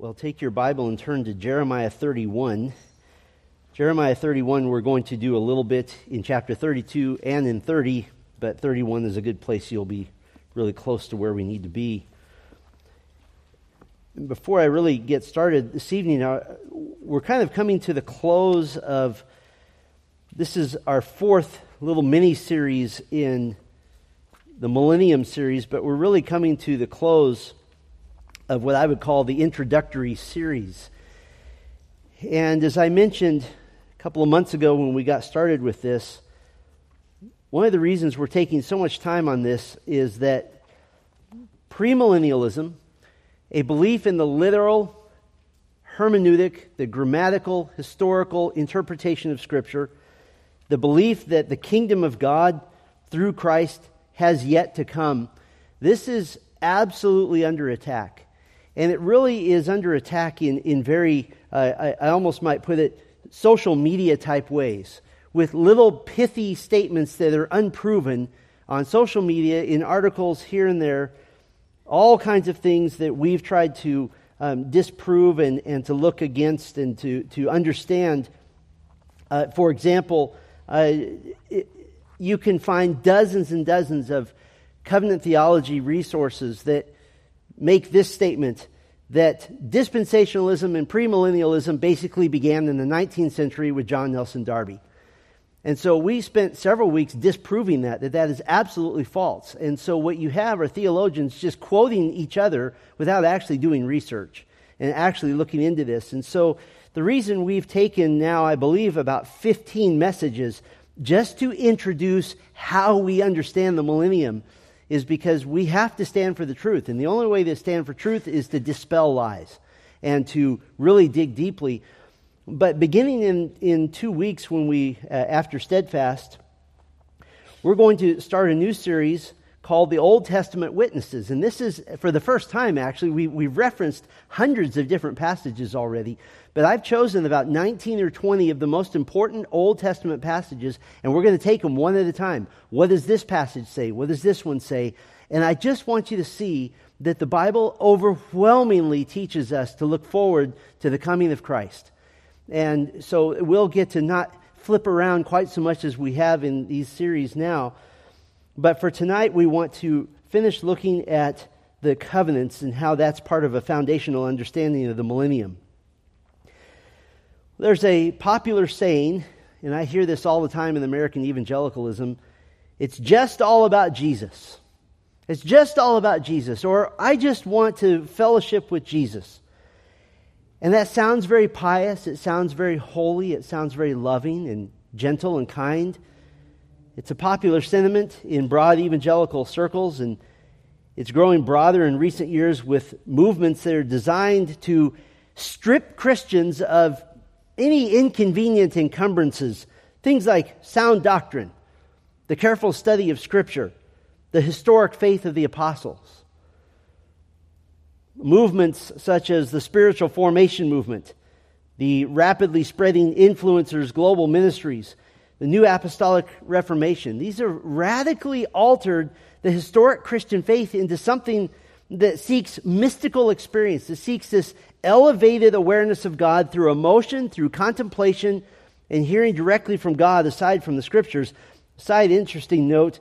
Well, take your Bible and turn to Jeremiah 31. Jeremiah 31, we're going to do a little bit in chapter 32 and in 30, but 31 is a good place. You'll be really close to where we need to be. Before I really get started this evening, uh, we're kind of coming to the close of this is our fourth little mini series in the Millennium series, but we're really coming to the close of what I would call the introductory series. And as I mentioned a couple of months ago when we got started with this, one of the reasons we're taking so much time on this is that premillennialism, a belief in the literal hermeneutic, the grammatical, historical interpretation of Scripture, the belief that the kingdom of God through Christ has yet to come, this is absolutely under attack. And it really is under attack in, in very, uh, I, I almost might put it, social media type ways, with little pithy statements that are unproven on social media, in articles here and there, all kinds of things that we've tried to um, disprove and, and to look against and to, to understand. Uh, for example, uh, it, you can find dozens and dozens of covenant theology resources that make this statement that dispensationalism and premillennialism basically began in the 19th century with John Nelson Darby. And so we spent several weeks disproving that, that that is absolutely false. And so what you have are theologians just quoting each other without actually doing research and actually looking into this. And so the reason we've taken now, I believe, about 15 messages just to introduce how we understand the millennium is because we have to stand for the truth. And the only way to stand for truth is to dispel lies and to really dig deeply. But beginning in, in two weeks, when we, uh, after Steadfast, we're going to start a new series called the Old Testament Witnesses. And this is, for the first time, actually, we, we've referenced hundreds of different passages already. But I've chosen about 19 or 20 of the most important Old Testament passages, and we're going to take them one at a time. What does this passage say? What does this one say? And I just want you to see that the Bible overwhelmingly teaches us to look forward to the coming of Christ. And so we'll get to not flip around quite so much as we have in these series now. But for tonight, we want to finish looking at the covenants and how that's part of a foundational understanding of the millennium. There's a popular saying, and I hear this all the time in American evangelicalism it's just all about Jesus. It's just all about Jesus, or I just want to fellowship with Jesus. And that sounds very pious, it sounds very holy, it sounds very loving and gentle and kind. It's a popular sentiment in broad evangelical circles, and it's growing broader in recent years with movements that are designed to strip Christians of any inconvenient encumbrances, things like sound doctrine, the careful study of Scripture, the historic faith of the apostles. Movements such as the spiritual formation movement, the rapidly spreading influencers global ministries, the New Apostolic Reformation, these are radically altered the historic Christian faith into something that seeks mystical experience, that seeks this elevated awareness of God through emotion, through contemplation, and hearing directly from God aside from the scriptures. Side interesting note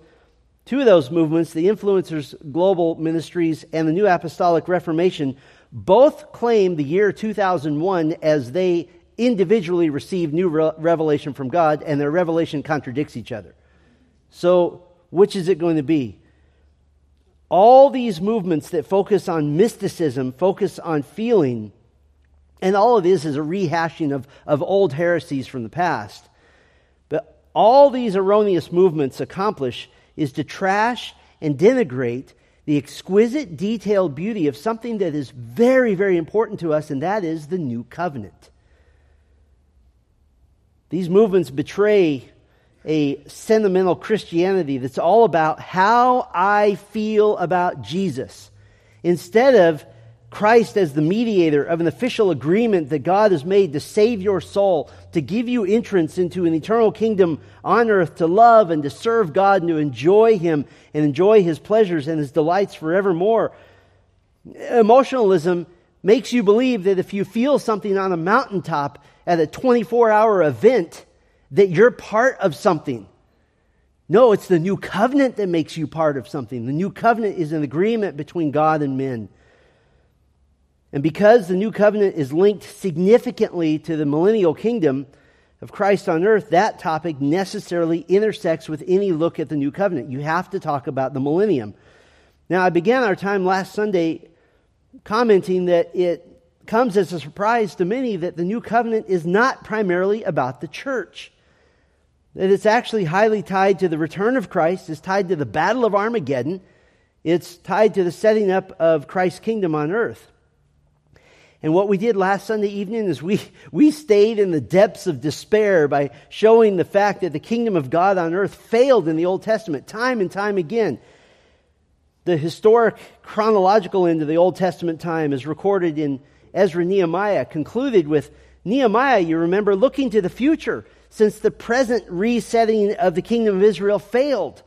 two of those movements, the Influencers Global Ministries and the New Apostolic Reformation, both claim the year 2001 as they individually received new re- revelation from God, and their revelation contradicts each other. So, which is it going to be? All these movements that focus on mysticism, focus on feeling, and all of this is a rehashing of, of old heresies from the past. But all these erroneous movements accomplish is to trash and denigrate the exquisite, detailed beauty of something that is very, very important to us, and that is the new covenant. These movements betray a sentimental Christianity that's all about how I feel about Jesus instead of Christ as the mediator of an official agreement that God has made to save your soul, to give you entrance into an eternal kingdom on earth, to love and to serve God and to enjoy Him and enjoy His pleasures and His delights forevermore. Emotionalism makes you believe that if you feel something on a mountaintop at a 24 hour event, that you're part of something. No, it's the new covenant that makes you part of something. The new covenant is an agreement between God and men. And because the new covenant is linked significantly to the millennial kingdom of Christ on earth, that topic necessarily intersects with any look at the new covenant. You have to talk about the millennium. Now, I began our time last Sunday commenting that it comes as a surprise to many that the new covenant is not primarily about the church. That it's actually highly tied to the return of Christ, it's tied to the battle of Armageddon, it's tied to the setting up of Christ's kingdom on earth. And what we did last Sunday evening is we, we stayed in the depths of despair by showing the fact that the kingdom of God on earth failed in the Old Testament time and time again. The historic chronological end of the Old Testament time is recorded in Ezra Nehemiah, concluded with Nehemiah, you remember, looking to the future since the present resetting of the kingdom of Israel failed.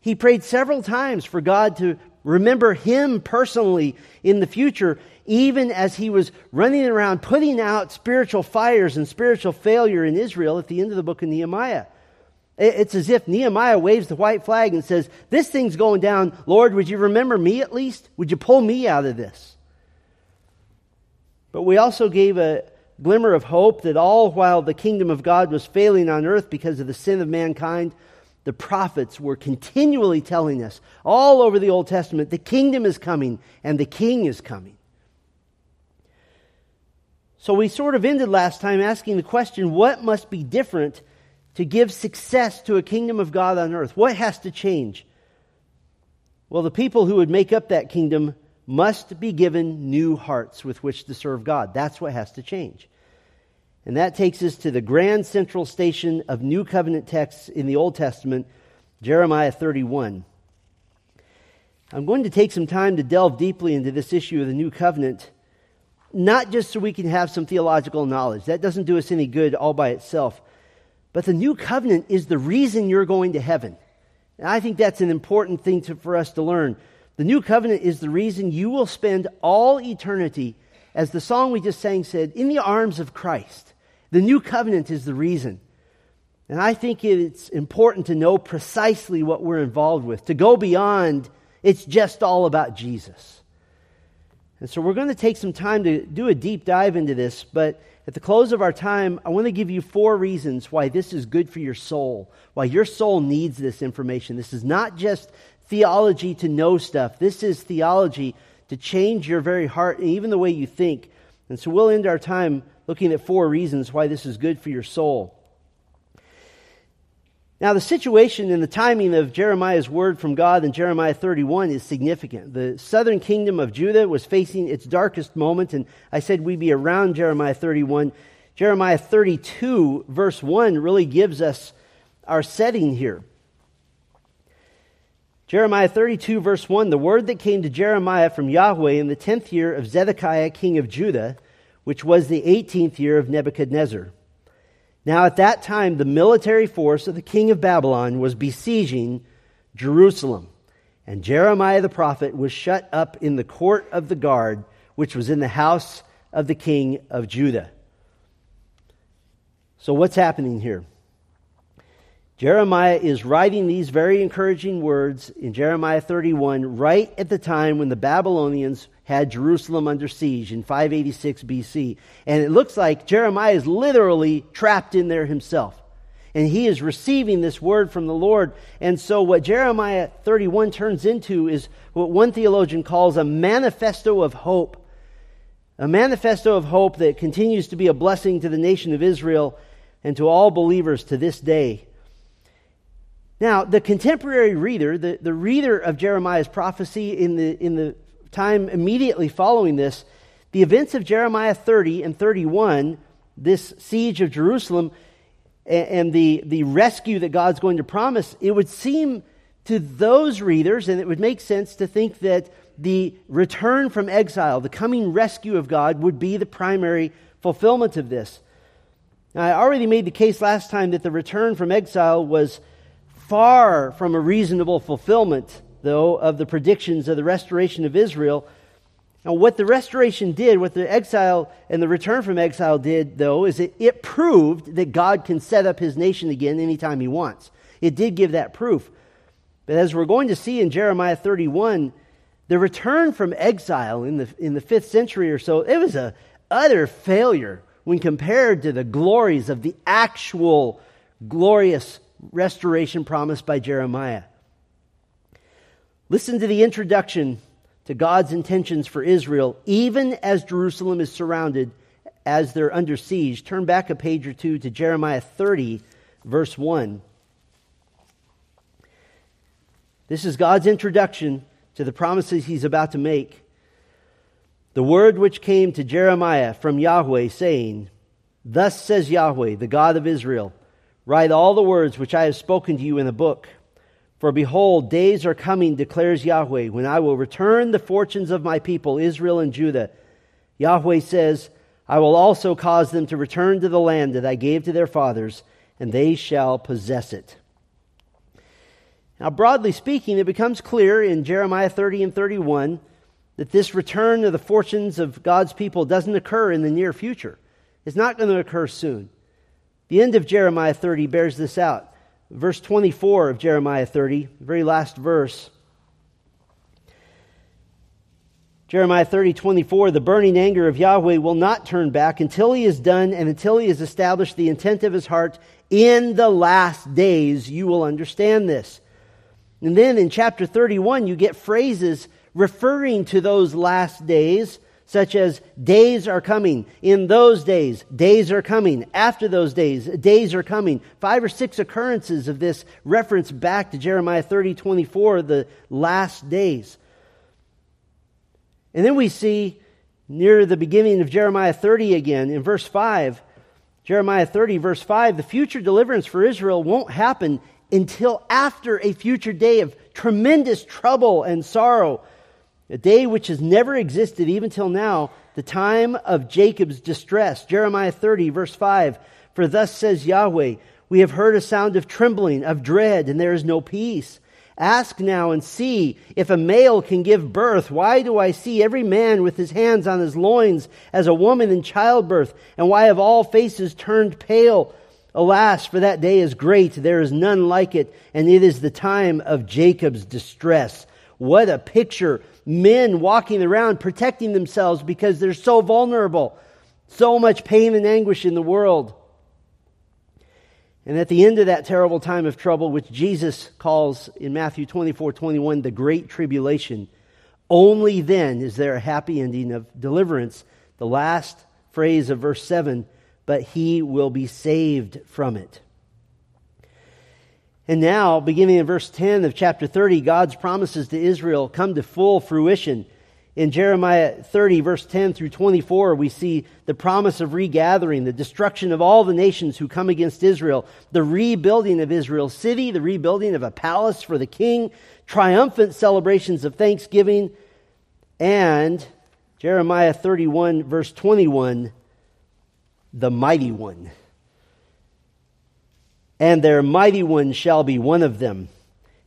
He prayed several times for God to remember him personally in the future, even as he was running around putting out spiritual fires and spiritual failure in Israel at the end of the book of Nehemiah. It's as if Nehemiah waves the white flag and says, This thing's going down. Lord, would you remember me at least? Would you pull me out of this? But we also gave a glimmer of hope that all while the kingdom of God was failing on earth because of the sin of mankind, the prophets were continually telling us all over the Old Testament the kingdom is coming and the king is coming. So we sort of ended last time asking the question what must be different to give success to a kingdom of God on earth? What has to change? Well, the people who would make up that kingdom must be given new hearts with which to serve God. That's what has to change. And that takes us to the grand central station of New Covenant texts in the Old Testament, Jeremiah 31. I'm going to take some time to delve deeply into this issue of the New Covenant, not just so we can have some theological knowledge. That doesn't do us any good all by itself. But the New Covenant is the reason you're going to heaven. And I think that's an important thing to, for us to learn. The New Covenant is the reason you will spend all eternity, as the song we just sang said, in the arms of Christ. The new covenant is the reason. And I think it's important to know precisely what we're involved with, to go beyond it's just all about Jesus. And so we're going to take some time to do a deep dive into this, but at the close of our time, I want to give you four reasons why this is good for your soul, why your soul needs this information. This is not just theology to know stuff, this is theology to change your very heart and even the way you think. And so we'll end our time looking at four reasons why this is good for your soul. Now, the situation and the timing of Jeremiah's word from God in Jeremiah 31 is significant. The southern kingdom of Judah was facing its darkest moment, and I said we'd be around Jeremiah 31. Jeremiah 32, verse 1, really gives us our setting here. Jeremiah 32, verse 1 The word that came to Jeremiah from Yahweh in the tenth year of Zedekiah, king of Judah, which was the 18th year of Nebuchadnezzar. Now, at that time, the military force of the king of Babylon was besieging Jerusalem, and Jeremiah the prophet was shut up in the court of the guard, which was in the house of the king of Judah. So, what's happening here? Jeremiah is writing these very encouraging words in Jeremiah 31 right at the time when the Babylonians had Jerusalem under siege in 586 BC. And it looks like Jeremiah is literally trapped in there himself. And he is receiving this word from the Lord. And so, what Jeremiah 31 turns into is what one theologian calls a manifesto of hope. A manifesto of hope that continues to be a blessing to the nation of Israel and to all believers to this day. Now, the contemporary reader, the, the reader of Jeremiah's prophecy in the, in the time immediately following this, the events of Jeremiah 30 and 31, this siege of Jerusalem, and, and the, the rescue that God's going to promise, it would seem to those readers, and it would make sense to think that the return from exile, the coming rescue of God, would be the primary fulfillment of this. Now, I already made the case last time that the return from exile was far from a reasonable fulfillment, though, of the predictions of the restoration of Israel. Now, what the restoration did, what the exile and the return from exile did, though, is it, it proved that God can set up his nation again anytime he wants. It did give that proof. But as we're going to see in Jeremiah 31, the return from exile in the, in the fifth century or so, it was a utter failure when compared to the glories of the actual glorious restoration promised by Jeremiah. Listen to the introduction to God's intentions for Israel, even as Jerusalem is surrounded as they're under siege. Turn back a page or two to Jeremiah 30, verse 1. This is God's introduction to the promises he's about to make. The word which came to Jeremiah from Yahweh, saying, Thus says Yahweh, the God of Israel, write all the words which I have spoken to you in a book. For behold, days are coming, declares Yahweh, when I will return the fortunes of my people, Israel and Judah. Yahweh says, I will also cause them to return to the land that I gave to their fathers, and they shall possess it. Now, broadly speaking, it becomes clear in Jeremiah 30 and 31 that this return of the fortunes of God's people doesn't occur in the near future. It's not going to occur soon. The end of Jeremiah 30 bears this out verse 24 of Jeremiah 30, the very last verse. Jeremiah 30, 24, the burning anger of Yahweh will not turn back until he is done and until he has established the intent of his heart. In the last days, you will understand this. And then in chapter 31, you get phrases referring to those last days such as days are coming. In those days, days are coming. After those days, days are coming. Five or six occurrences of this reference back to Jeremiah 30, 24, the last days. And then we see near the beginning of Jeremiah 30 again, in verse 5, Jeremiah 30, verse 5, the future deliverance for Israel won't happen until after a future day of tremendous trouble and sorrow a day which has never existed even till now, the time of Jacob's distress. Jeremiah 30, verse 5 For thus says Yahweh, We have heard a sound of trembling, of dread, and there is no peace. Ask now and see if a male can give birth. Why do I see every man with his hands on his loins as a woman in childbirth? And why have all faces turned pale? Alas, for that day is great. There is none like it. And it is the time of Jacob's distress. What a picture men walking around protecting themselves because they're so vulnerable. So much pain and anguish in the world. And at the end of that terrible time of trouble, which Jesus calls in Matthew 24 21 the Great Tribulation, only then is there a happy ending of deliverance. The last phrase of verse 7 but he will be saved from it. And now, beginning in verse 10 of chapter 30, God's promises to Israel come to full fruition. In Jeremiah 30, verse 10 through 24, we see the promise of regathering, the destruction of all the nations who come against Israel, the rebuilding of Israel's city, the rebuilding of a palace for the king, triumphant celebrations of thanksgiving, and Jeremiah 31, verse 21, the mighty one and their mighty one shall be one of them,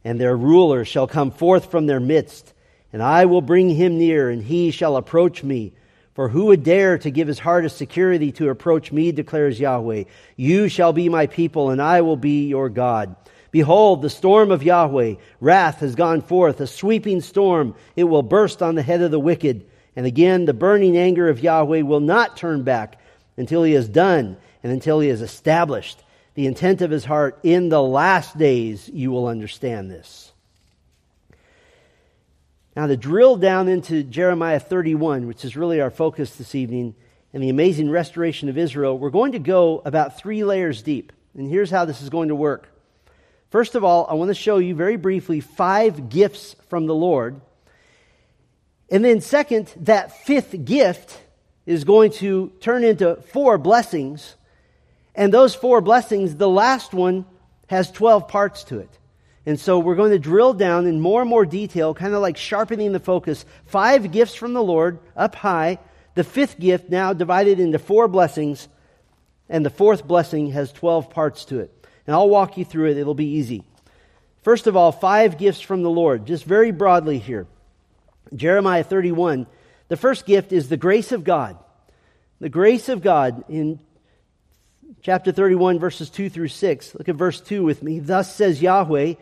and their ruler shall come forth from their midst, and I will bring him near, and he shall approach me. For who would dare to give his heart a security to approach me, declares Yahweh? You shall be my people, and I will be your God. Behold, the storm of Yahweh, wrath has gone forth, a sweeping storm. It will burst on the head of the wicked. And again, the burning anger of Yahweh will not turn back until he has done and until he has established the intent of his heart. In the last days, you will understand this. Now, to drill down into Jeremiah 31, which is really our focus this evening, and the amazing restoration of Israel, we're going to go about three layers deep. And here's how this is going to work. First of all, I want to show you very briefly five gifts from the Lord. And then, second, that fifth gift is going to turn into four blessings and those four blessings, the last one has 12 parts to it. And so we're going to drill down in more and more detail, kind of like sharpening the focus. Five gifts from the Lord up high. The fifth gift now divided into four blessings. And the fourth blessing has 12 parts to it. And I'll walk you through it. It'll be easy. First of all, five gifts from the Lord, just very broadly here. Jeremiah 31, The first gift is the grace of God. The grace of God in chapter 31, verses 2 through 6. Look at verse 2 with me. Thus says Yahweh,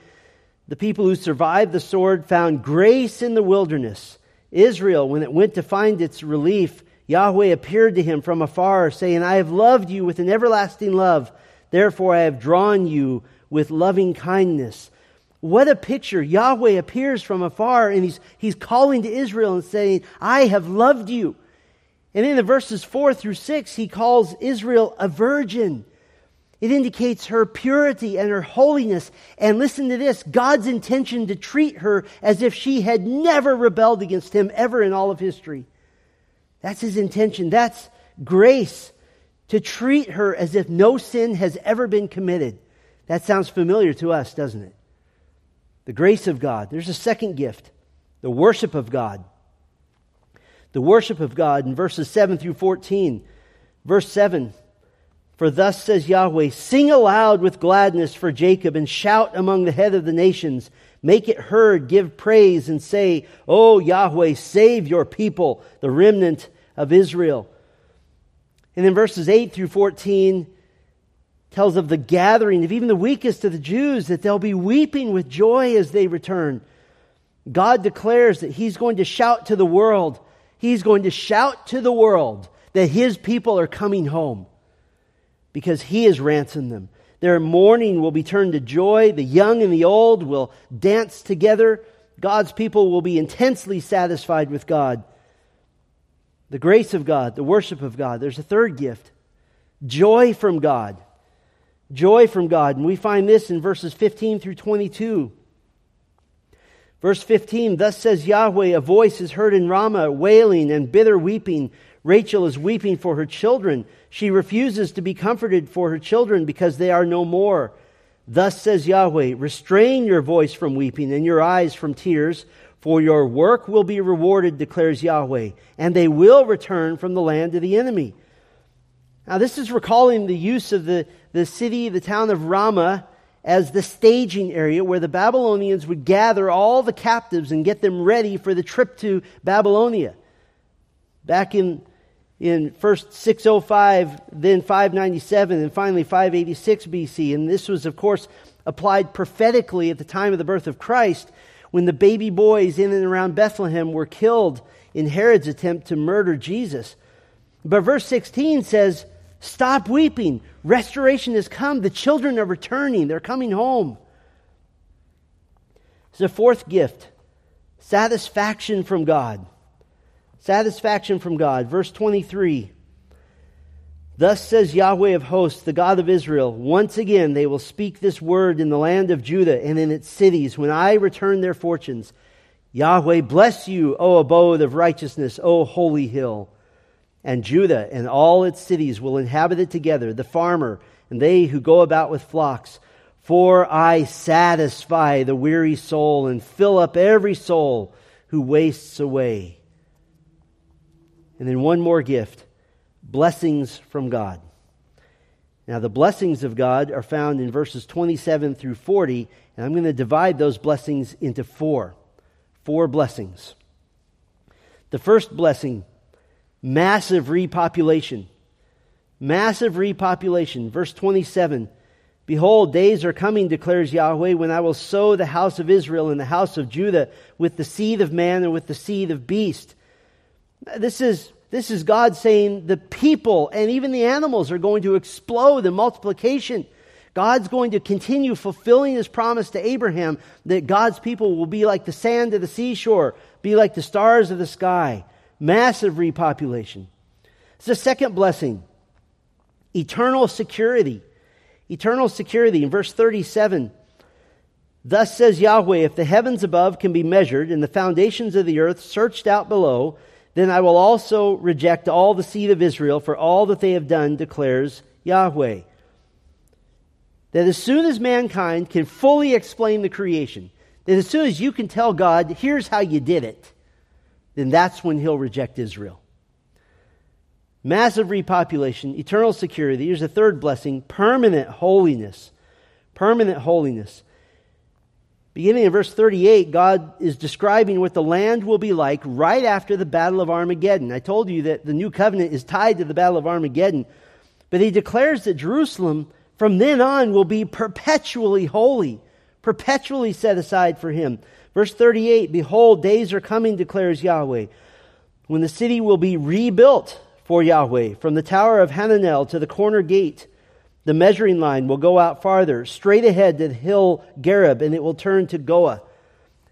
the people who survived the sword found grace in the wilderness. Israel, when it went to find its relief, Yahweh appeared to him from afar, saying, I have loved you with an everlasting love. Therefore, I have drawn you with loving kindness. What a picture. Yahweh appears from afar and he's, he's calling to Israel and saying, I have loved you. And in the verses 4 through 6, he calls Israel a virgin. It indicates her purity and her holiness. And listen to this God's intention to treat her as if she had never rebelled against him ever in all of history. That's his intention. That's grace to treat her as if no sin has ever been committed. That sounds familiar to us, doesn't it? The grace of God. There's a second gift the worship of God the worship of God in verses 7 through 14. Verse 7 For thus says Yahweh, Sing aloud with gladness for Jacob, and shout among the head of the nations. Make it heard, give praise, and say, O Yahweh, save your people, the remnant of Israel. And in verses 8 through 14, tells of the gathering of even the weakest of the Jews, that they'll be weeping with joy as they return. God declares that He's going to shout to the world He's going to shout to the world that his people are coming home because he has ransomed them. Their mourning will be turned to joy. The young and the old will dance together. God's people will be intensely satisfied with God. The grace of God, the worship of God. There's a third gift joy from God. Joy from God. And we find this in verses 15 through 22. Verse 15 Thus says Yahweh, a voice is heard in Ramah, wailing and bitter weeping. Rachel is weeping for her children. She refuses to be comforted for her children because they are no more. Thus says Yahweh, restrain your voice from weeping and your eyes from tears, for your work will be rewarded, declares Yahweh, and they will return from the land of the enemy. Now, this is recalling the use of the, the city, the town of Ramah, as the staging area where the Babylonians would gather all the captives and get them ready for the trip to Babylonia. Back in, in first 605, then 597, and finally 586 BC. And this was, of course, applied prophetically at the time of the birth of Christ when the baby boys in and around Bethlehem were killed in Herod's attempt to murder Jesus. But verse 16 says, Stop weeping. Restoration has come. The children are returning, they're coming home. It's a fourth gift satisfaction from God. Satisfaction from God. Verse 23. Thus says Yahweh of hosts, the God of Israel, once again they will speak this word in the land of Judah and in its cities when I return their fortunes. Yahweh bless you, O abode of righteousness, O holy hill and Judah and all its cities will inhabit it together, the farmer and they who go about with flocks. For I satisfy the weary soul and fill up every soul who wastes away. And then one more gift blessings from God. Now, the blessings of God are found in verses 27 through 40, and I'm going to divide those blessings into four. Four blessings. The first blessing Massive repopulation. Massive repopulation. Verse 27 Behold, days are coming, declares Yahweh, when I will sow the house of Israel and the house of Judah with the seed of man and with the seed of beast. This is, this is God saying the people and even the animals are going to explode in multiplication. God's going to continue fulfilling his promise to Abraham that God's people will be like the sand of the seashore, be like the stars of the sky. Massive repopulation. It's the second blessing eternal security. Eternal security. In verse 37, thus says Yahweh, if the heavens above can be measured and the foundations of the earth searched out below, then I will also reject all the seed of Israel for all that they have done, declares Yahweh. That as soon as mankind can fully explain the creation, that as soon as you can tell God, here's how you did it, then that's when he'll reject Israel. Massive repopulation, eternal security. Here's the third blessing permanent holiness. Permanent holiness. Beginning in verse 38, God is describing what the land will be like right after the Battle of Armageddon. I told you that the new covenant is tied to the Battle of Armageddon, but he declares that Jerusalem from then on will be perpetually holy, perpetually set aside for him. Verse 38 Behold, days are coming, declares Yahweh, when the city will be rebuilt for Yahweh, from the tower of Hananel to the corner gate. The measuring line will go out farther, straight ahead to the hill Gareb, and it will turn to Goah.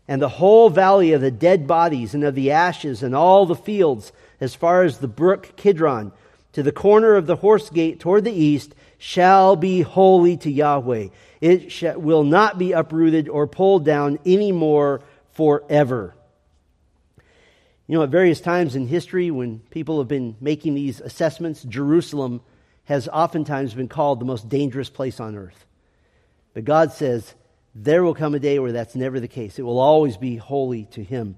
And the whole valley of the dead bodies and of the ashes and all the fields, as far as the brook Kidron, to the corner of the horse gate toward the east, shall be holy to Yahweh. It sh- will not be uprooted or pulled down any more forever. You know, at various times in history, when people have been making these assessments, Jerusalem has oftentimes been called the most dangerous place on earth. But God says there will come a day where that's never the case. It will always be holy to Him.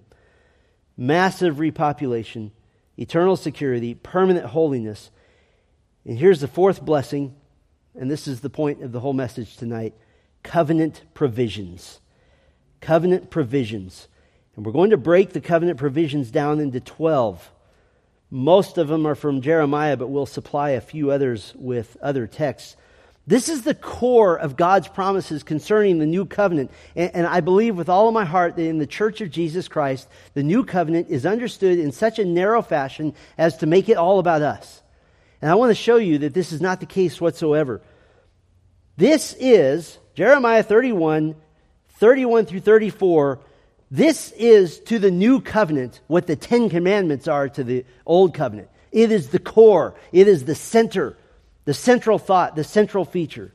Massive repopulation, eternal security, permanent holiness. And here's the fourth blessing, and this is the point of the whole message tonight covenant provisions. Covenant provisions. And we're going to break the covenant provisions down into 12. Most of them are from Jeremiah, but we'll supply a few others with other texts. This is the core of God's promises concerning the new covenant. And, and, I believe with all of my heart that in the church of Jesus Christ, the new covenant is understood in such a narrow fashion as to make it all about us. And I want to show you that this is not the case whatsoever. This is Jeremiah 31, 31 through 34 this is to the new covenant what the Ten Commandments are to the old covenant. It is the core, it is the center, the central thought, the central feature.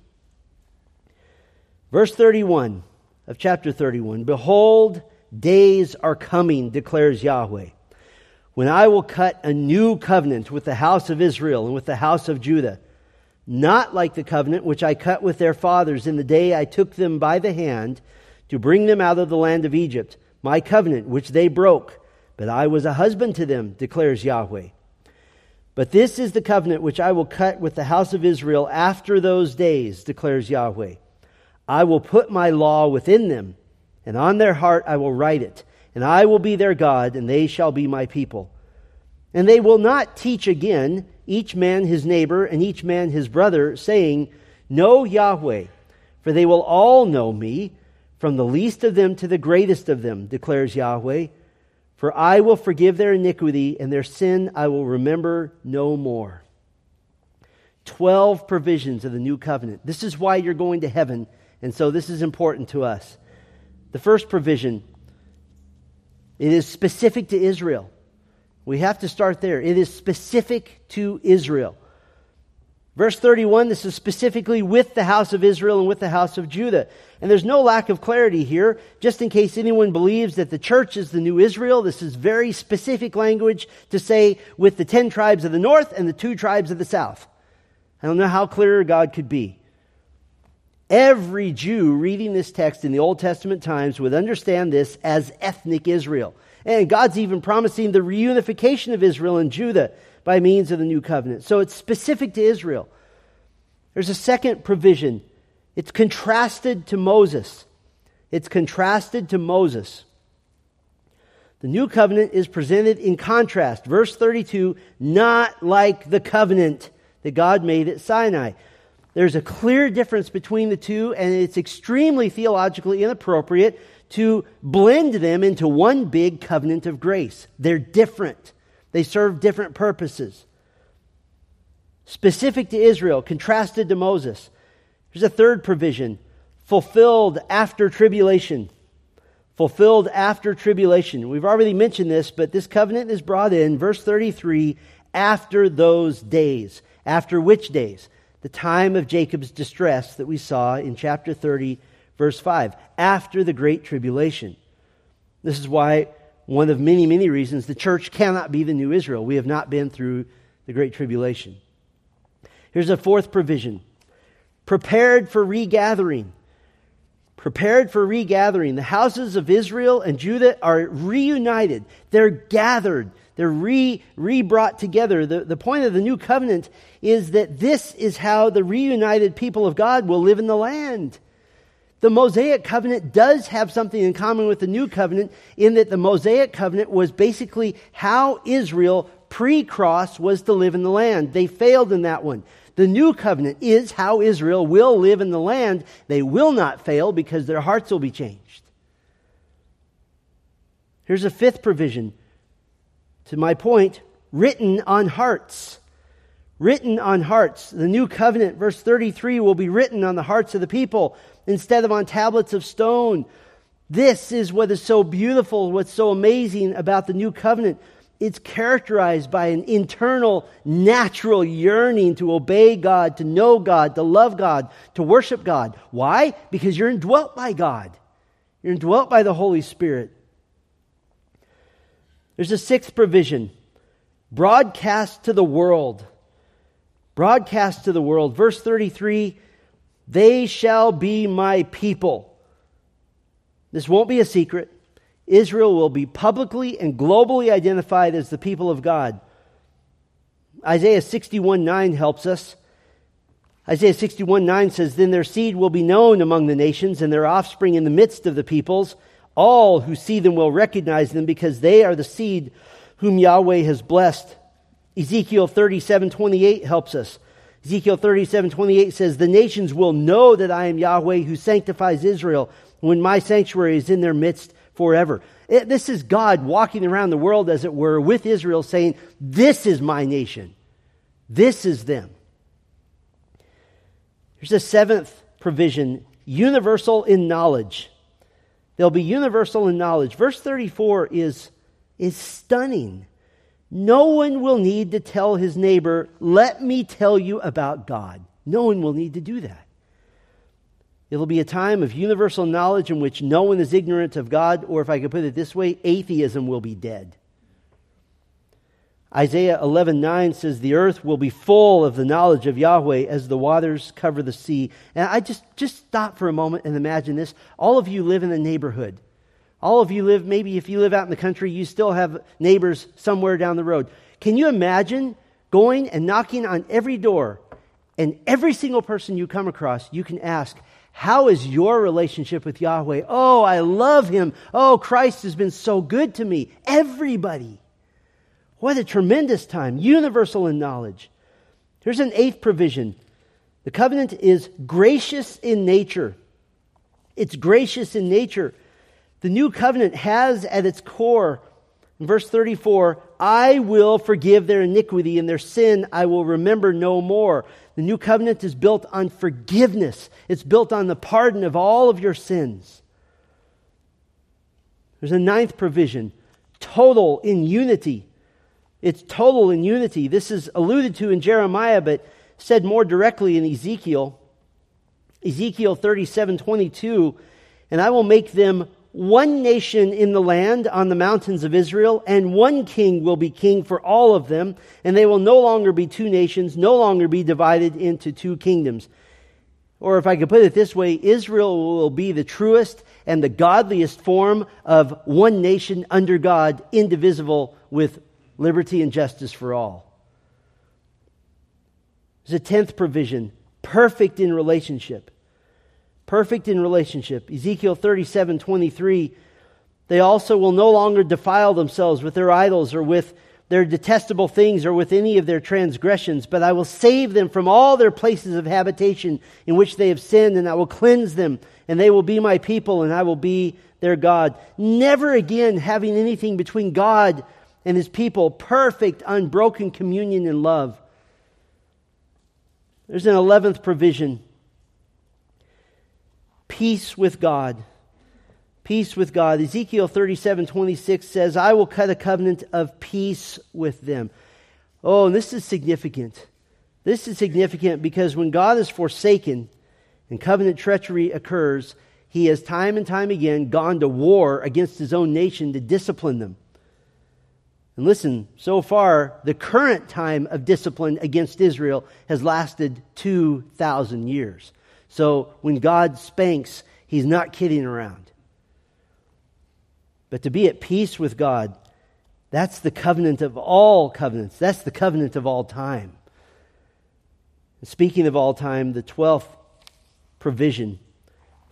Verse 31 of chapter 31 Behold, days are coming, declares Yahweh, when I will cut a new covenant with the house of Israel and with the house of Judah, not like the covenant which I cut with their fathers in the day I took them by the hand to bring them out of the land of Egypt my covenant, which they broke. But I was a husband to them, declares Yahweh. But this is the covenant which I will cut with the house of Israel after those days, declares Yahweh. I will put my law within them, and on their heart I will write it, and I will be their God, and they shall be my people. And they will not teach again, each man his neighbor, and each man his brother, saying, Know Yahweh, for they will all know me from the least of them to the greatest of them, declares Yahweh. For I will forgive their iniquity, and their sin I will remember no more. Twelve provisions of the new covenant. This is why you're going to heaven, and so this is important to us. The first provision, it is specific to Israel. We have to start there. It is specific to Israel. Verse 31, this is specifically with the house of Israel and with the house of Judah. And there's no lack of clarity here. Just in case anyone believes that the church is the new Israel, this is very specific language to say with the ten tribes of the north and the two tribes of the south. I don't know how clearer God could be. Every Jew reading this text in the Old Testament times would understand this as ethnic Israel. And God's even promising the reunification of Israel and Judah by means of the new covenant. So it's specific to Israel. There's a second provision. It's contrasted to Moses. It's contrasted to Moses. The new covenant is presented in contrast. Verse 32 not like the covenant that God made at Sinai. There's a clear difference between the two, and it's extremely theologically inappropriate to blend them into one big covenant of grace. They're different. They serve different purposes. Specific to Israel, contrasted to Moses. Here's a third provision fulfilled after tribulation. Fulfilled after tribulation. We've already mentioned this, but this covenant is brought in, verse 33, after those days. After which days? The time of Jacob's distress that we saw in chapter 30, verse 5. After the great tribulation. This is why one of many, many reasons the church cannot be the new Israel. We have not been through the Great Tribulation. Here's a fourth provision prepared for regathering. Prepared for regathering. The houses of Israel and Judah are reunited. They're gathered. They're re, re-brought together. The, the point of the new covenant is that this is how the reunited people of God will live in the land. the Mosaic covenant does have something in common with the new covenant in that the Mosaic covenant was basically how Israel pre cross was to live in the land. They failed in that one. The new covenant is how Israel will live in the land. They will not fail because their hearts will be changed. Here's a fifth provision. To my point, written on hearts. Written on hearts. The new covenant, verse 33, will be written on the hearts of the people instead of on tablets of stone. This is what is so beautiful, what's so amazing about the new covenant. It's characterized by an internal, natural yearning to obey God, to know God, to love God, to worship God. Why? Because you're indwelt by God. You're indwelt by the Holy Spirit. There's a sixth provision broadcast to the world. Broadcast to the world. Verse 33 They shall be my people. This won't be a secret. Israel will be publicly and globally identified as the people of God. Isaiah 61 9 helps us. Isaiah 61 9 says, Then their seed will be known among the nations, and their offspring in the midst of the peoples. All who see them will recognize them because they are the seed whom Yahweh has blessed. Ezekiel 37 28 helps us. Ezekiel 37 28 says, The nations will know that I am Yahweh who sanctifies Israel when my sanctuary is in their midst forever. It, this is God walking around the world, as it were, with Israel, saying, This is my nation. This is them. Here's a seventh provision universal in knowledge. They'll be universal in knowledge. Verse 34 is, is stunning. No one will need to tell his neighbor, Let me tell you about God. No one will need to do that. It'll be a time of universal knowledge in which no one is ignorant of God, or if I could put it this way, atheism will be dead. Isaiah 11:9 says the earth will be full of the knowledge of Yahweh as the waters cover the sea. And I just just stop for a moment and imagine this. All of you live in a neighborhood. All of you live maybe if you live out in the country, you still have neighbors somewhere down the road. Can you imagine going and knocking on every door and every single person you come across, you can ask, how is your relationship with Yahweh? Oh, I love him. Oh, Christ has been so good to me. Everybody. What a tremendous time. Universal in knowledge. Here's an eighth provision the covenant is gracious in nature. It's gracious in nature. The new covenant has at its core, in verse 34, I will forgive their iniquity and their sin I will remember no more. The new covenant is built on forgiveness, it's built on the pardon of all of your sins. There's a ninth provision total in unity. It's total in unity. This is alluded to in Jeremiah, but said more directly in Ezekiel. Ezekiel 37 22. And I will make them one nation in the land on the mountains of Israel, and one king will be king for all of them, and they will no longer be two nations, no longer be divided into two kingdoms. Or if I could put it this way, Israel will be the truest and the godliest form of one nation under God, indivisible with liberty and justice for all. There's a tenth provision perfect in relationship perfect in relationship. Ezekiel 37 23. They also will no longer defile themselves with their idols or with their detestable things or with any of their transgressions, but I will save them from all their places of habitation in which they have sinned, and I will cleanse them, and they will be my people, and I will be their God. Never again having anything between God and his people, perfect, unbroken communion and love. There's an eleventh provision peace with God. Peace with God. Ezekiel 37 26 says, I will cut a covenant of peace with them. Oh, this is significant. This is significant because when God is forsaken and covenant treachery occurs, he has time and time again gone to war against his own nation to discipline them. And listen, so far, the current time of discipline against Israel has lasted 2,000 years. So when God spanks, he's not kidding around. But to be at peace with God, that's the covenant of all covenants. That's the covenant of all time. Speaking of all time, the 12th provision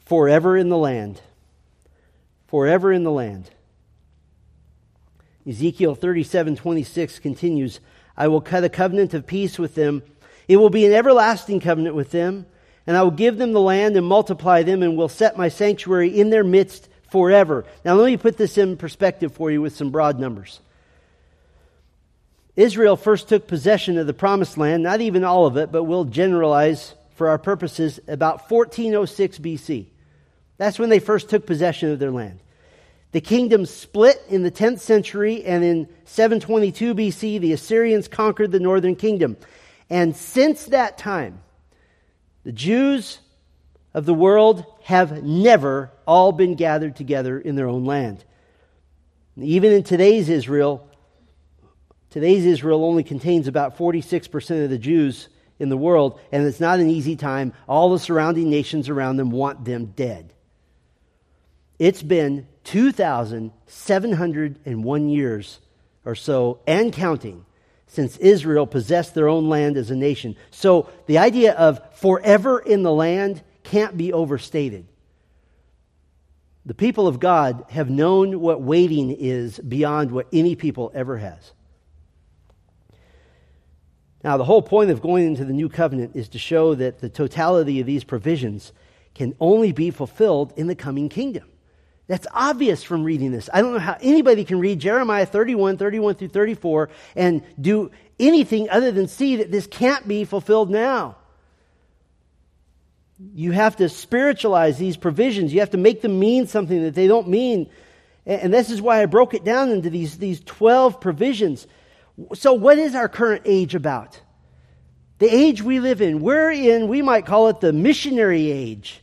forever in the land. Forever in the land. Ezekiel 37 26 continues I will cut a covenant of peace with them. It will be an everlasting covenant with them, and I will give them the land and multiply them, and will set my sanctuary in their midst forever. Now, let me put this in perspective for you with some broad numbers. Israel first took possession of the promised land, not even all of it, but we'll generalize for our purposes about 1406 BC. That's when they first took possession of their land. The kingdom split in the 10th century, and in 722 BC, the Assyrians conquered the northern kingdom. And since that time, the Jews of the world have never all been gathered together in their own land. Even in today's Israel, today's Israel only contains about 46% of the Jews in the world, and it's not an easy time. All the surrounding nations around them want them dead. It's been 2,701 years or so, and counting, since Israel possessed their own land as a nation. So the idea of forever in the land can't be overstated. The people of God have known what waiting is beyond what any people ever has. Now, the whole point of going into the new covenant is to show that the totality of these provisions can only be fulfilled in the coming kingdom. That's obvious from reading this. I don't know how anybody can read Jeremiah 31, 31 through 34 and do anything other than see that this can't be fulfilled now. You have to spiritualize these provisions. You have to make them mean something that they don't mean. And this is why I broke it down into these, these 12 provisions. So, what is our current age about? The age we live in. We're in, we might call it the missionary age.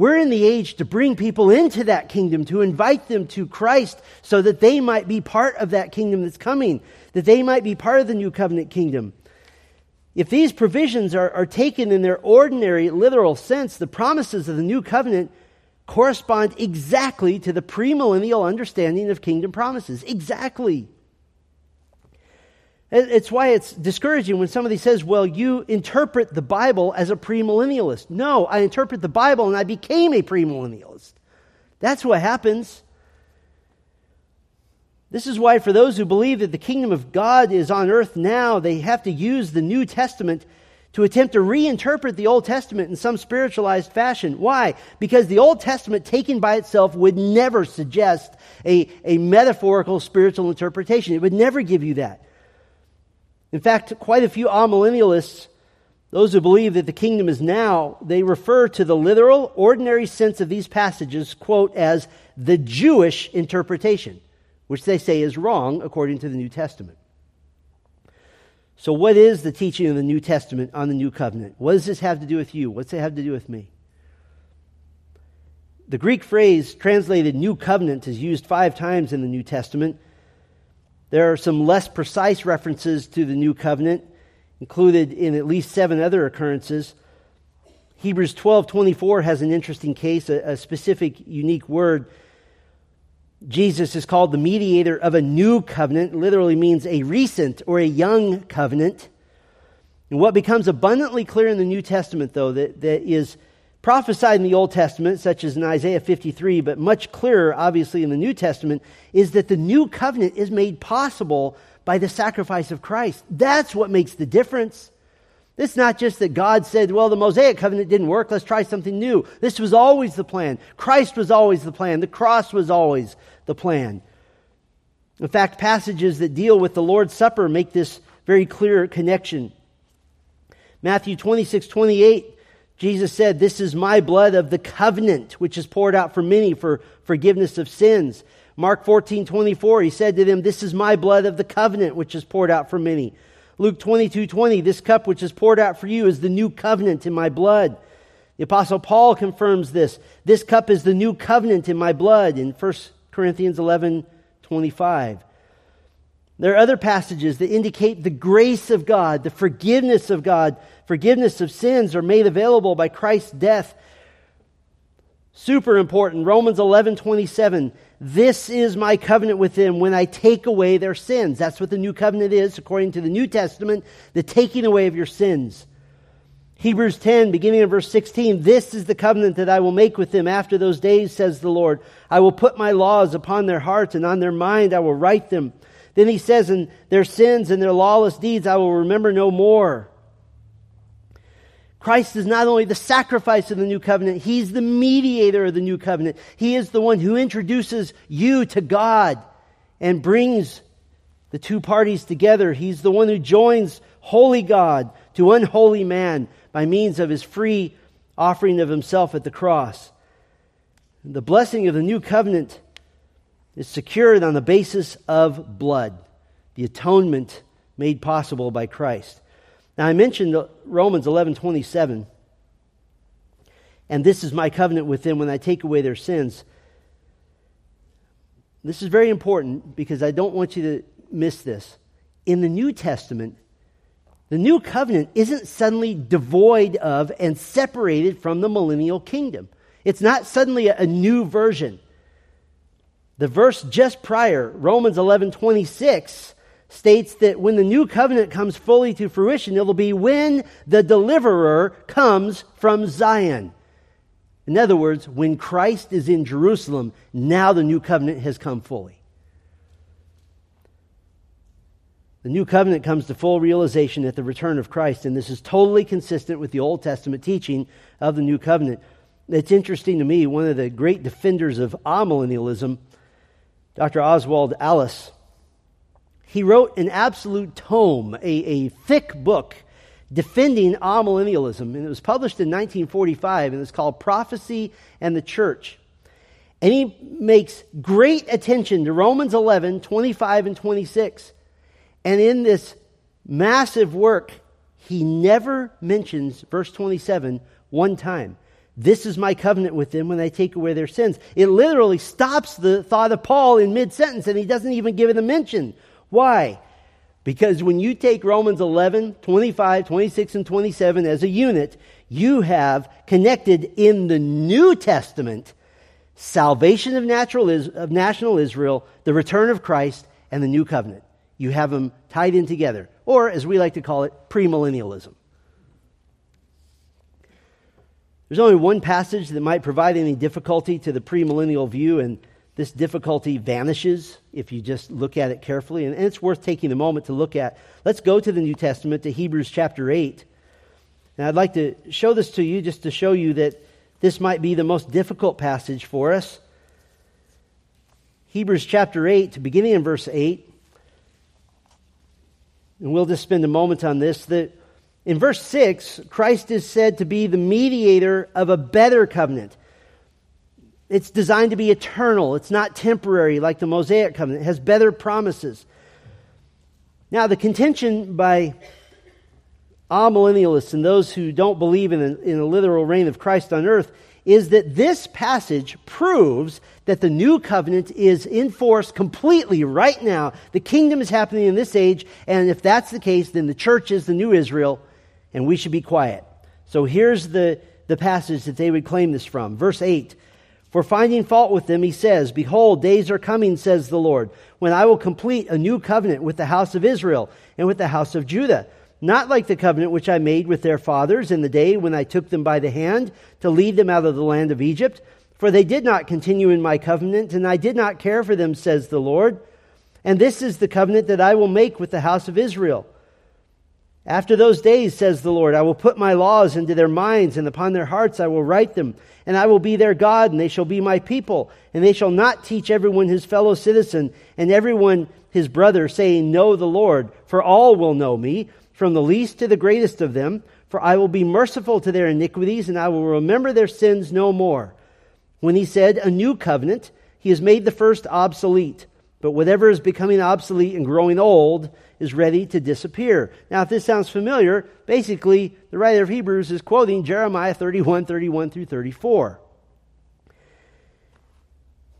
We're in the age to bring people into that kingdom, to invite them to Christ so that they might be part of that kingdom that's coming, that they might be part of the new covenant kingdom. If these provisions are, are taken in their ordinary, literal sense, the promises of the new covenant correspond exactly to the premillennial understanding of kingdom promises. Exactly. It's why it's discouraging when somebody says, Well, you interpret the Bible as a premillennialist. No, I interpret the Bible and I became a premillennialist. That's what happens. This is why, for those who believe that the kingdom of God is on earth now, they have to use the New Testament to attempt to reinterpret the Old Testament in some spiritualized fashion. Why? Because the Old Testament, taken by itself, would never suggest a, a metaphorical spiritual interpretation. It would never give you that. In fact, quite a few amillennialists, those who believe that the kingdom is now, they refer to the literal, ordinary sense of these passages, quote, as the Jewish interpretation, which they say is wrong according to the New Testament. So, what is the teaching of the New Testament on the New Covenant? What does this have to do with you? What's it have to do with me? The Greek phrase translated New Covenant is used five times in the New Testament. There are some less precise references to the new covenant included in at least seven other occurrences. Hebrews 12:24 has an interesting case, a, a specific unique word. Jesus is called the mediator of a new covenant, literally means a recent or a young covenant. And what becomes abundantly clear in the New Testament, though, that, that is prophesied in the Old Testament, such as in Isaiah 53, but much clearer, obviously, in the New Testament, is that the new covenant is made possible by the sacrifice of Christ. That's what makes the difference. It's not just that God said, well, the Mosaic covenant didn't work, let's try something new. This was always the plan. Christ was always the plan. The cross was always the plan. In fact, passages that deal with the Lord's Supper make this very clear connection. Matthew 26, 28 Jesus said, This is my blood of the covenant, which is poured out for many for forgiveness of sins. Mark 14, 24, he said to them, This is my blood of the covenant, which is poured out for many. Luke 22, 20, this cup which is poured out for you is the new covenant in my blood. The apostle Paul confirms this. This cup is the new covenant in my blood in 1 Corinthians 11, 25. There are other passages that indicate the grace of God, the forgiveness of God, forgiveness of sins are made available by Christ's death. Super important. Romans 11 27. This is my covenant with them when I take away their sins. That's what the new covenant is, according to the New Testament, the taking away of your sins. Hebrews 10, beginning in verse 16, this is the covenant that I will make with them after those days, says the Lord. I will put my laws upon their hearts and on their mind I will write them. Then he says, in their sins and their lawless deeds I will remember no more. Christ is not only the sacrifice of the new covenant, he's the mediator of the new covenant. He is the one who introduces you to God and brings the two parties together. He's the one who joins holy God to unholy man by means of his free offering of himself at the cross. The blessing of the new covenant is secured on the basis of blood, the atonement made possible by Christ. Now I mentioned Romans 11:27 and this is my covenant with them when I take away their sins. This is very important because I don't want you to miss this. In the New Testament, the new covenant isn't suddenly devoid of and separated from the millennial kingdom. It's not suddenly a, a new version. The verse just prior, Romans 11 26, states that when the new covenant comes fully to fruition, it'll be when the deliverer comes from Zion. In other words, when Christ is in Jerusalem, now the new covenant has come fully. The new covenant comes to full realization at the return of Christ, and this is totally consistent with the Old Testament teaching of the new covenant. It's interesting to me, one of the great defenders of amillennialism, Dr. Oswald Allis. he wrote an absolute tome, a, a thick book defending amillennialism, and it was published in 1945, and it's called Prophecy and the Church. And he makes great attention to Romans 11, 25, and 26 and in this massive work, he never mentions verse 27 one time. This is my covenant with them when I take away their sins. It literally stops the thought of Paul in mid sentence and he doesn't even give it a mention. Why? Because when you take Romans 11, 25, 26, and 27 as a unit, you have connected in the New Testament salvation of, natural, of national Israel, the return of Christ, and the new covenant you have them tied in together, or as we like to call it, premillennialism. There's only one passage that might provide any difficulty to the premillennial view, and this difficulty vanishes if you just look at it carefully. And it's worth taking a moment to look at. Let's go to the New Testament, to Hebrews chapter 8. And I'd like to show this to you just to show you that this might be the most difficult passage for us. Hebrews chapter 8, beginning in verse 8 and we'll just spend a moment on this, that in verse 6, Christ is said to be the mediator of a better covenant. It's designed to be eternal. It's not temporary like the Mosaic covenant. It has better promises. Now, the contention by amillennialists and those who don't believe in a, in a literal reign of Christ on earth is that this passage proves that the new covenant is in force completely right now. The kingdom is happening in this age, and if that's the case, then the church is the new Israel, and we should be quiet. So here's the, the passage that they would claim this from. Verse 8 For finding fault with them, he says, Behold, days are coming, says the Lord, when I will complete a new covenant with the house of Israel and with the house of Judah not like the covenant which I made with their fathers in the day when I took them by the hand to lead them out of the land of Egypt. For they did not continue in my covenant, and I did not care for them, says the Lord. And this is the covenant that I will make with the house of Israel. After those days, says the Lord, I will put my laws into their minds, and upon their hearts I will write them. And I will be their God, and they shall be my people. And they shall not teach everyone his fellow citizen, and everyone his brother, saying, Know the Lord, for all will know me from the least to the greatest of them, for I will be merciful to their iniquities, and I will remember their sins no more. When he said, A new covenant, he has made the first obsolete. But whatever is becoming obsolete and growing old is ready to disappear. Now, if this sounds familiar, basically, the writer of Hebrews is quoting Jeremiah 31, 31 through 34.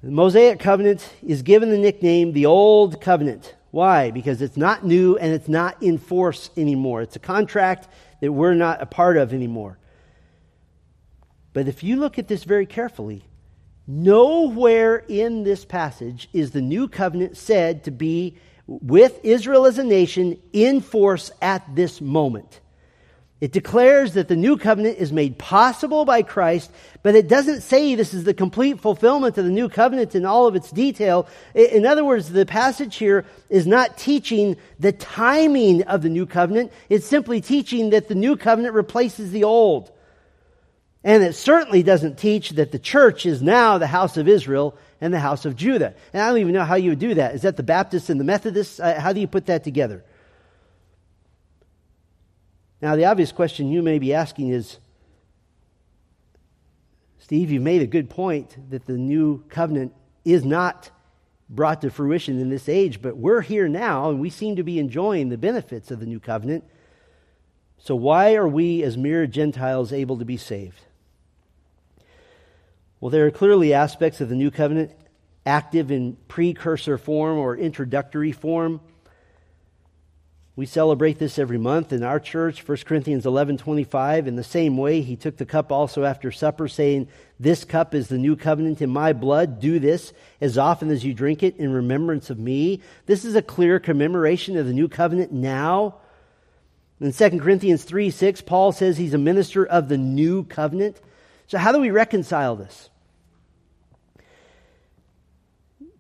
The Mosaic covenant is given the nickname the Old Covenant. Why? Because it's not new and it's not in force anymore. It's a contract that we're not a part of anymore. But if you look at this very carefully, nowhere in this passage is the new covenant said to be with Israel as a nation in force at this moment. It declares that the new covenant is made possible by Christ, but it doesn't say this is the complete fulfillment of the new covenant in all of its detail. In other words, the passage here is not teaching the timing of the new covenant. It's simply teaching that the new covenant replaces the old. And it certainly doesn't teach that the church is now the house of Israel and the house of Judah. And I don't even know how you would do that. Is that the Baptists and the Methodists? Uh, how do you put that together? Now, the obvious question you may be asking is Steve, you made a good point that the new covenant is not brought to fruition in this age, but we're here now and we seem to be enjoying the benefits of the new covenant. So, why are we, as mere Gentiles, able to be saved? Well, there are clearly aspects of the new covenant active in precursor form or introductory form we celebrate this every month in our church, 1 Corinthians 11 25. In the same way, he took the cup also after supper, saying, This cup is the new covenant in my blood. Do this as often as you drink it in remembrance of me. This is a clear commemoration of the new covenant now. In 2 Corinthians 3 6, Paul says he's a minister of the new covenant. So, how do we reconcile this?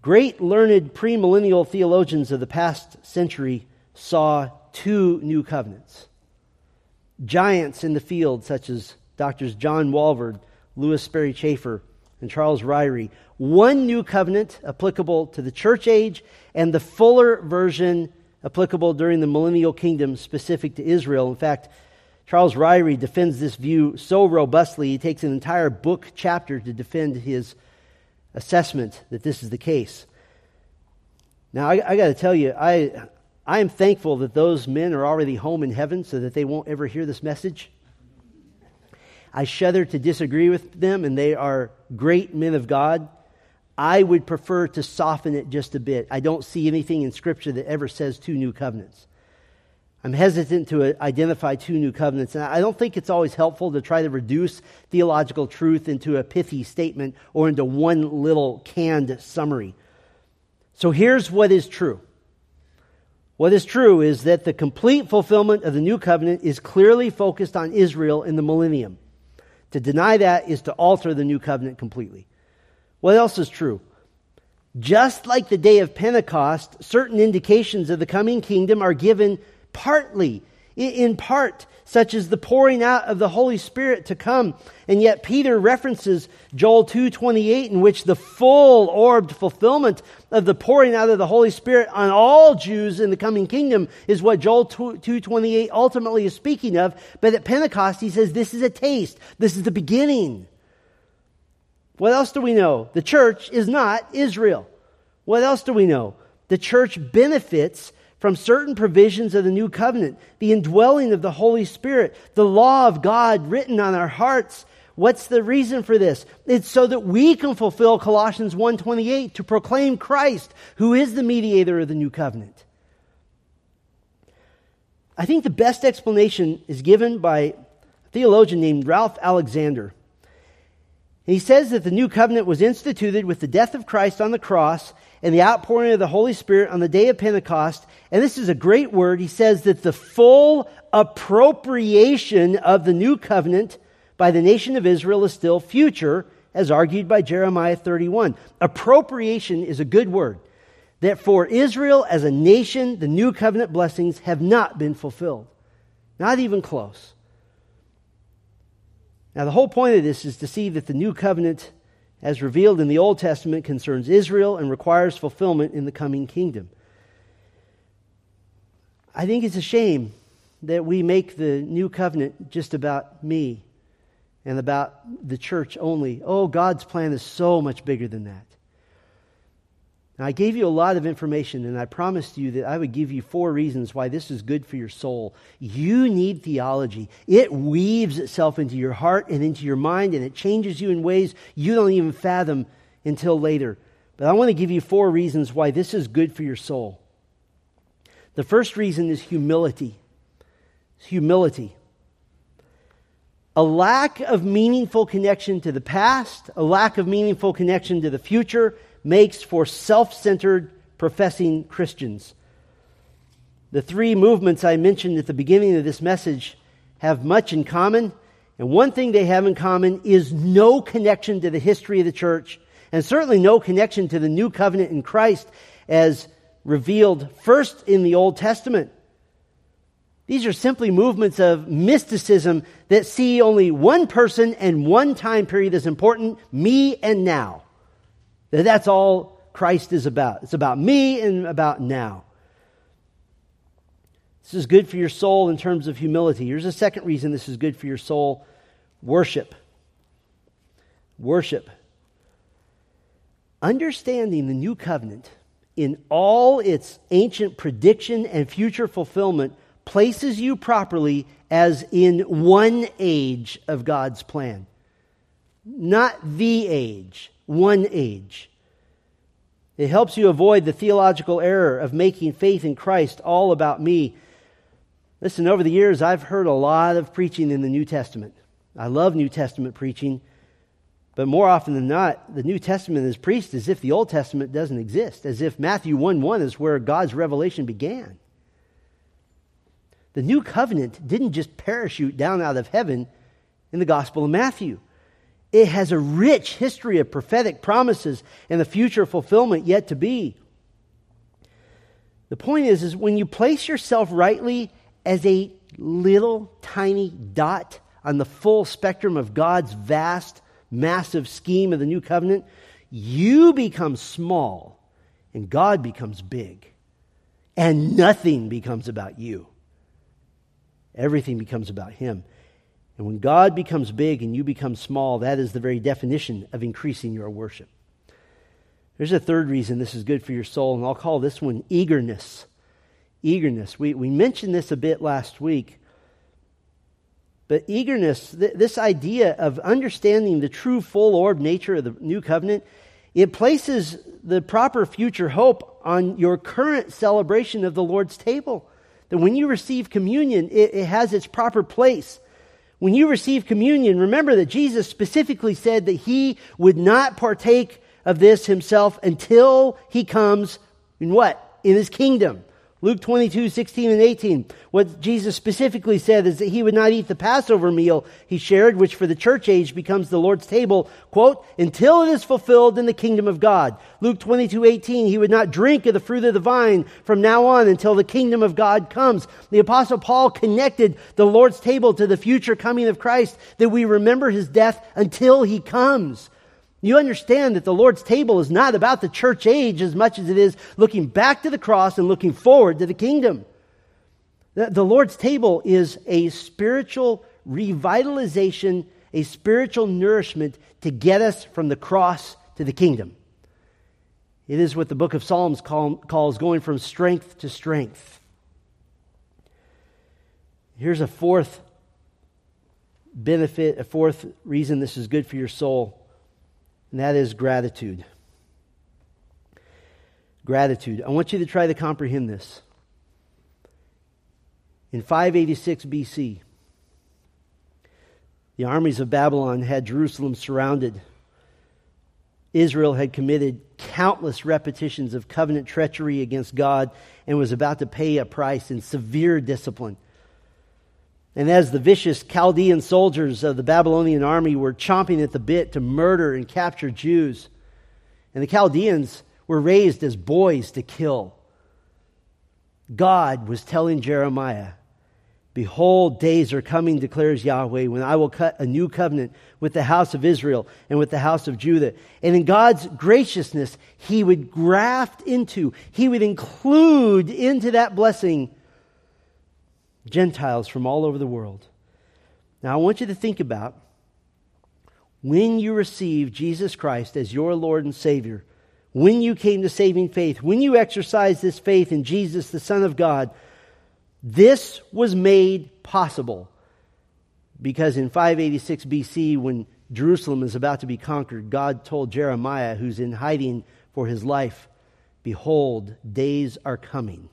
Great learned premillennial theologians of the past century saw two new covenants. Giants in the field, such as Doctors John Walvoord, Lewis Sperry Chafer, and Charles Ryrie. One new covenant applicable to the church age, and the fuller version applicable during the millennial kingdom specific to Israel. In fact, Charles Ryrie defends this view so robustly, he takes an entire book chapter to defend his assessment that this is the case. Now, I, I got to tell you, I, I am thankful that those men are already home in heaven so that they won't ever hear this message. I shudder to disagree with them, and they are great men of God. I would prefer to soften it just a bit. I don't see anything in Scripture that ever says two new covenants. I'm hesitant to uh, identify two new covenants, and I don't think it's always helpful to try to reduce theological truth into a pithy statement or into one little canned summary. So here's what is true what is true is that the complete fulfillment of the new covenant is clearly focused on Israel in the millennium. To deny that is to alter the new covenant completely. What else is true? Just like the day of Pentecost, certain indications of the coming kingdom are given partly, in part, such as the pouring out of the Holy Spirit to come. And yet Peter references Joel 2:28 in which the full orbed fulfillment of the pouring out of the Holy Spirit on all Jews in the coming kingdom is what Joel 2:28 ultimately is speaking of, but at Pentecost he says this is a taste. This is the beginning. What else do we know? The church is not Israel. What else do we know? The church benefits from certain provisions of the new covenant, the indwelling of the Holy Spirit, the law of God written on our hearts. What's the reason for this? It's so that we can fulfill Colossians 1:28 to proclaim Christ, who is the mediator of the new covenant. I think the best explanation is given by a theologian named Ralph Alexander. He says that the new covenant was instituted with the death of Christ on the cross and the outpouring of the Holy Spirit on the day of Pentecost. And this is a great word. He says that the full appropriation of the new covenant by the nation of Israel is still future, as argued by Jeremiah 31. Appropriation is a good word. That for Israel as a nation, the new covenant blessings have not been fulfilled. Not even close. Now, the whole point of this is to see that the new covenant as revealed in the Old Testament, concerns Israel and requires fulfillment in the coming kingdom. I think it's a shame that we make the new covenant just about me and about the church only. Oh, God's plan is so much bigger than that. Now, I gave you a lot of information, and I promised you that I would give you four reasons why this is good for your soul. You need theology. It weaves itself into your heart and into your mind, and it changes you in ways you don't even fathom until later. But I want to give you four reasons why this is good for your soul. The first reason is humility. It's humility. A lack of meaningful connection to the past, a lack of meaningful connection to the future, makes for self centered professing Christians. The three movements I mentioned at the beginning of this message have much in common. And one thing they have in common is no connection to the history of the church, and certainly no connection to the new covenant in Christ as revealed first in the Old Testament. These are simply movements of mysticism that see only one person and one time period as important me and now. That's all Christ is about. It's about me and about now. This is good for your soul in terms of humility. Here's a second reason this is good for your soul worship. Worship. Understanding the new covenant in all its ancient prediction and future fulfillment places you properly as in one age of God's plan. Not the age, one age. It helps you avoid the theological error of making faith in Christ all about me Listen, over the years, I've heard a lot of preaching in the New Testament. I love New Testament preaching, but more often than not, the New Testament is preached as if the Old Testament doesn't exist, as if Matthew 1 1 is where God's revelation began. The new covenant didn't just parachute down out of heaven in the Gospel of Matthew. It has a rich history of prophetic promises and the future fulfillment yet to be. The point is, is when you place yourself rightly as a little tiny dot on the full spectrum of God's vast, massive scheme of the new covenant, you become small and God becomes big. And nothing becomes about you. Everything becomes about Him. And when God becomes big and you become small, that is the very definition of increasing your worship. There's a third reason this is good for your soul, and I'll call this one eagerness eagerness. We, we mentioned this a bit last week. But eagerness, th- this idea of understanding the true full orb nature of the new covenant, it places the proper future hope on your current celebration of the Lord's table. That when you receive communion, it, it has its proper place. When you receive communion, remember that Jesus specifically said that he would not partake of this himself until he comes in what? In his kingdom. Luke 22, 16 and 18. What Jesus specifically said is that he would not eat the Passover meal he shared, which for the church age becomes the Lord's table, quote, until it is fulfilled in the kingdom of God. Luke 22, 18, he would not drink of the fruit of the vine from now on until the kingdom of God comes. The apostle Paul connected the Lord's table to the future coming of Christ, that we remember his death until he comes. You understand that the Lord's table is not about the church age as much as it is looking back to the cross and looking forward to the kingdom. The Lord's table is a spiritual revitalization, a spiritual nourishment to get us from the cross to the kingdom. It is what the book of Psalms call, calls going from strength to strength. Here's a fourth benefit, a fourth reason this is good for your soul and that is gratitude. Gratitude. I want you to try to comprehend this. In 586 BC, the armies of Babylon had Jerusalem surrounded. Israel had committed countless repetitions of covenant treachery against God and was about to pay a price in severe discipline. And as the vicious Chaldean soldiers of the Babylonian army were chomping at the bit to murder and capture Jews, and the Chaldeans were raised as boys to kill, God was telling Jeremiah, Behold, days are coming, declares Yahweh, when I will cut a new covenant with the house of Israel and with the house of Judah. And in God's graciousness, He would graft into, He would include into that blessing Gentiles from all over the world. Now, I want you to think about when you received Jesus Christ as your Lord and Savior, when you came to saving faith, when you exercised this faith in Jesus, the Son of God, this was made possible because in 586 BC, when Jerusalem is about to be conquered, God told Jeremiah, who's in hiding for his life, Behold, days are coming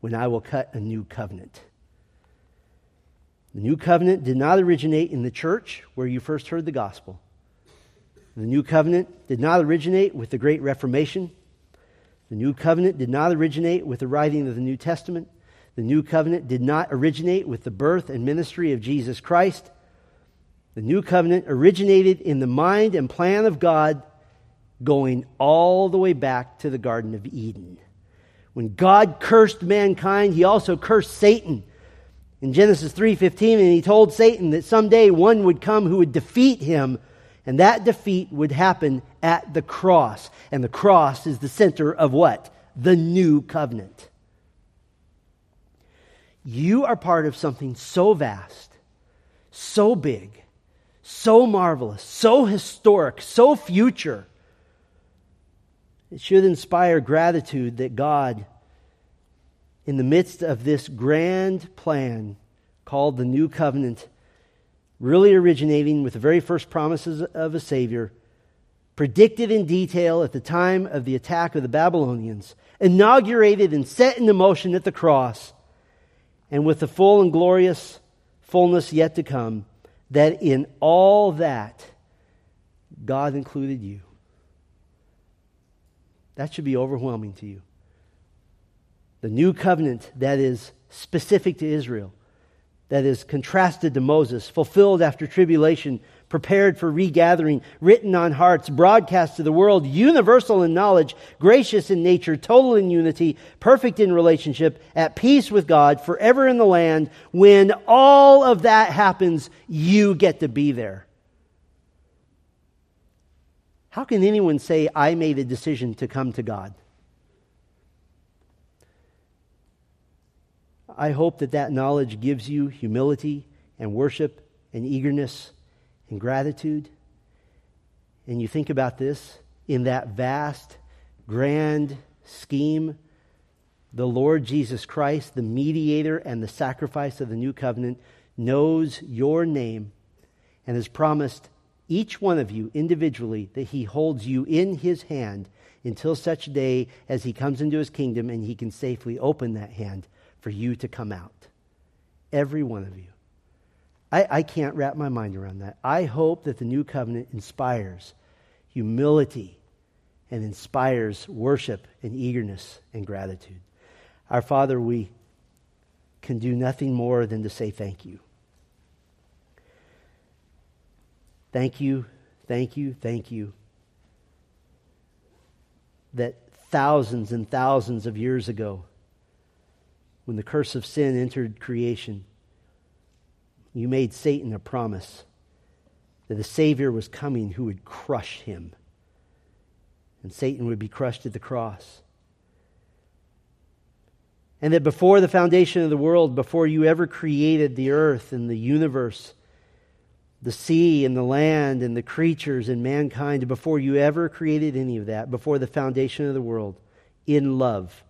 when I will cut a new covenant. The new covenant did not originate in the church where you first heard the gospel. The new covenant did not originate with the Great Reformation. The new covenant did not originate with the writing of the New Testament. The new covenant did not originate with the birth and ministry of Jesus Christ. The new covenant originated in the mind and plan of God, going all the way back to the Garden of Eden. When God cursed mankind, he also cursed Satan in Genesis 3:15 and he told Satan that someday one would come who would defeat him and that defeat would happen at the cross. And the cross is the center of what? The new covenant. You are part of something so vast, so big, so marvelous, so historic, so future. It should inspire gratitude that God, in the midst of this grand plan called the New Covenant, really originating with the very first promises of a Savior, predicted in detail at the time of the attack of the Babylonians, inaugurated and set into motion at the cross and with the full and glorious fullness yet to come, that in all that, God included you. That should be overwhelming to you. The new covenant that is specific to Israel, that is contrasted to Moses, fulfilled after tribulation, prepared for regathering, written on hearts, broadcast to the world, universal in knowledge, gracious in nature, total in unity, perfect in relationship, at peace with God, forever in the land. When all of that happens, you get to be there. How can anyone say, I made a decision to come to God? I hope that that knowledge gives you humility and worship and eagerness and gratitude. And you think about this in that vast, grand scheme, the Lord Jesus Christ, the mediator and the sacrifice of the new covenant, knows your name and has promised each one of you individually that he holds you in his hand until such day as he comes into his kingdom and he can safely open that hand for you to come out. Every one of you. I, I can't wrap my mind around that. I hope that the new covenant inspires humility and inspires worship and eagerness and gratitude. Our Father, we can do nothing more than to say thank you. Thank you, thank you, thank you. That thousands and thousands of years ago, when the curse of sin entered creation, you made Satan a promise that a Savior was coming who would crush him. And Satan would be crushed at the cross. And that before the foundation of the world, before you ever created the earth and the universe, the sea and the land and the creatures and mankind, before you ever created any of that, before the foundation of the world, in love,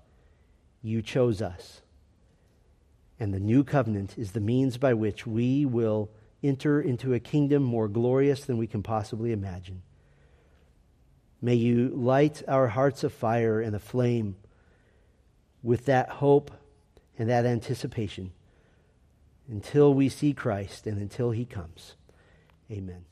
you chose us. And the new covenant is the means by which we will enter into a kingdom more glorious than we can possibly imagine. May you light our hearts of fire and aflame with that hope and that anticipation until we see Christ and until he comes. Amen.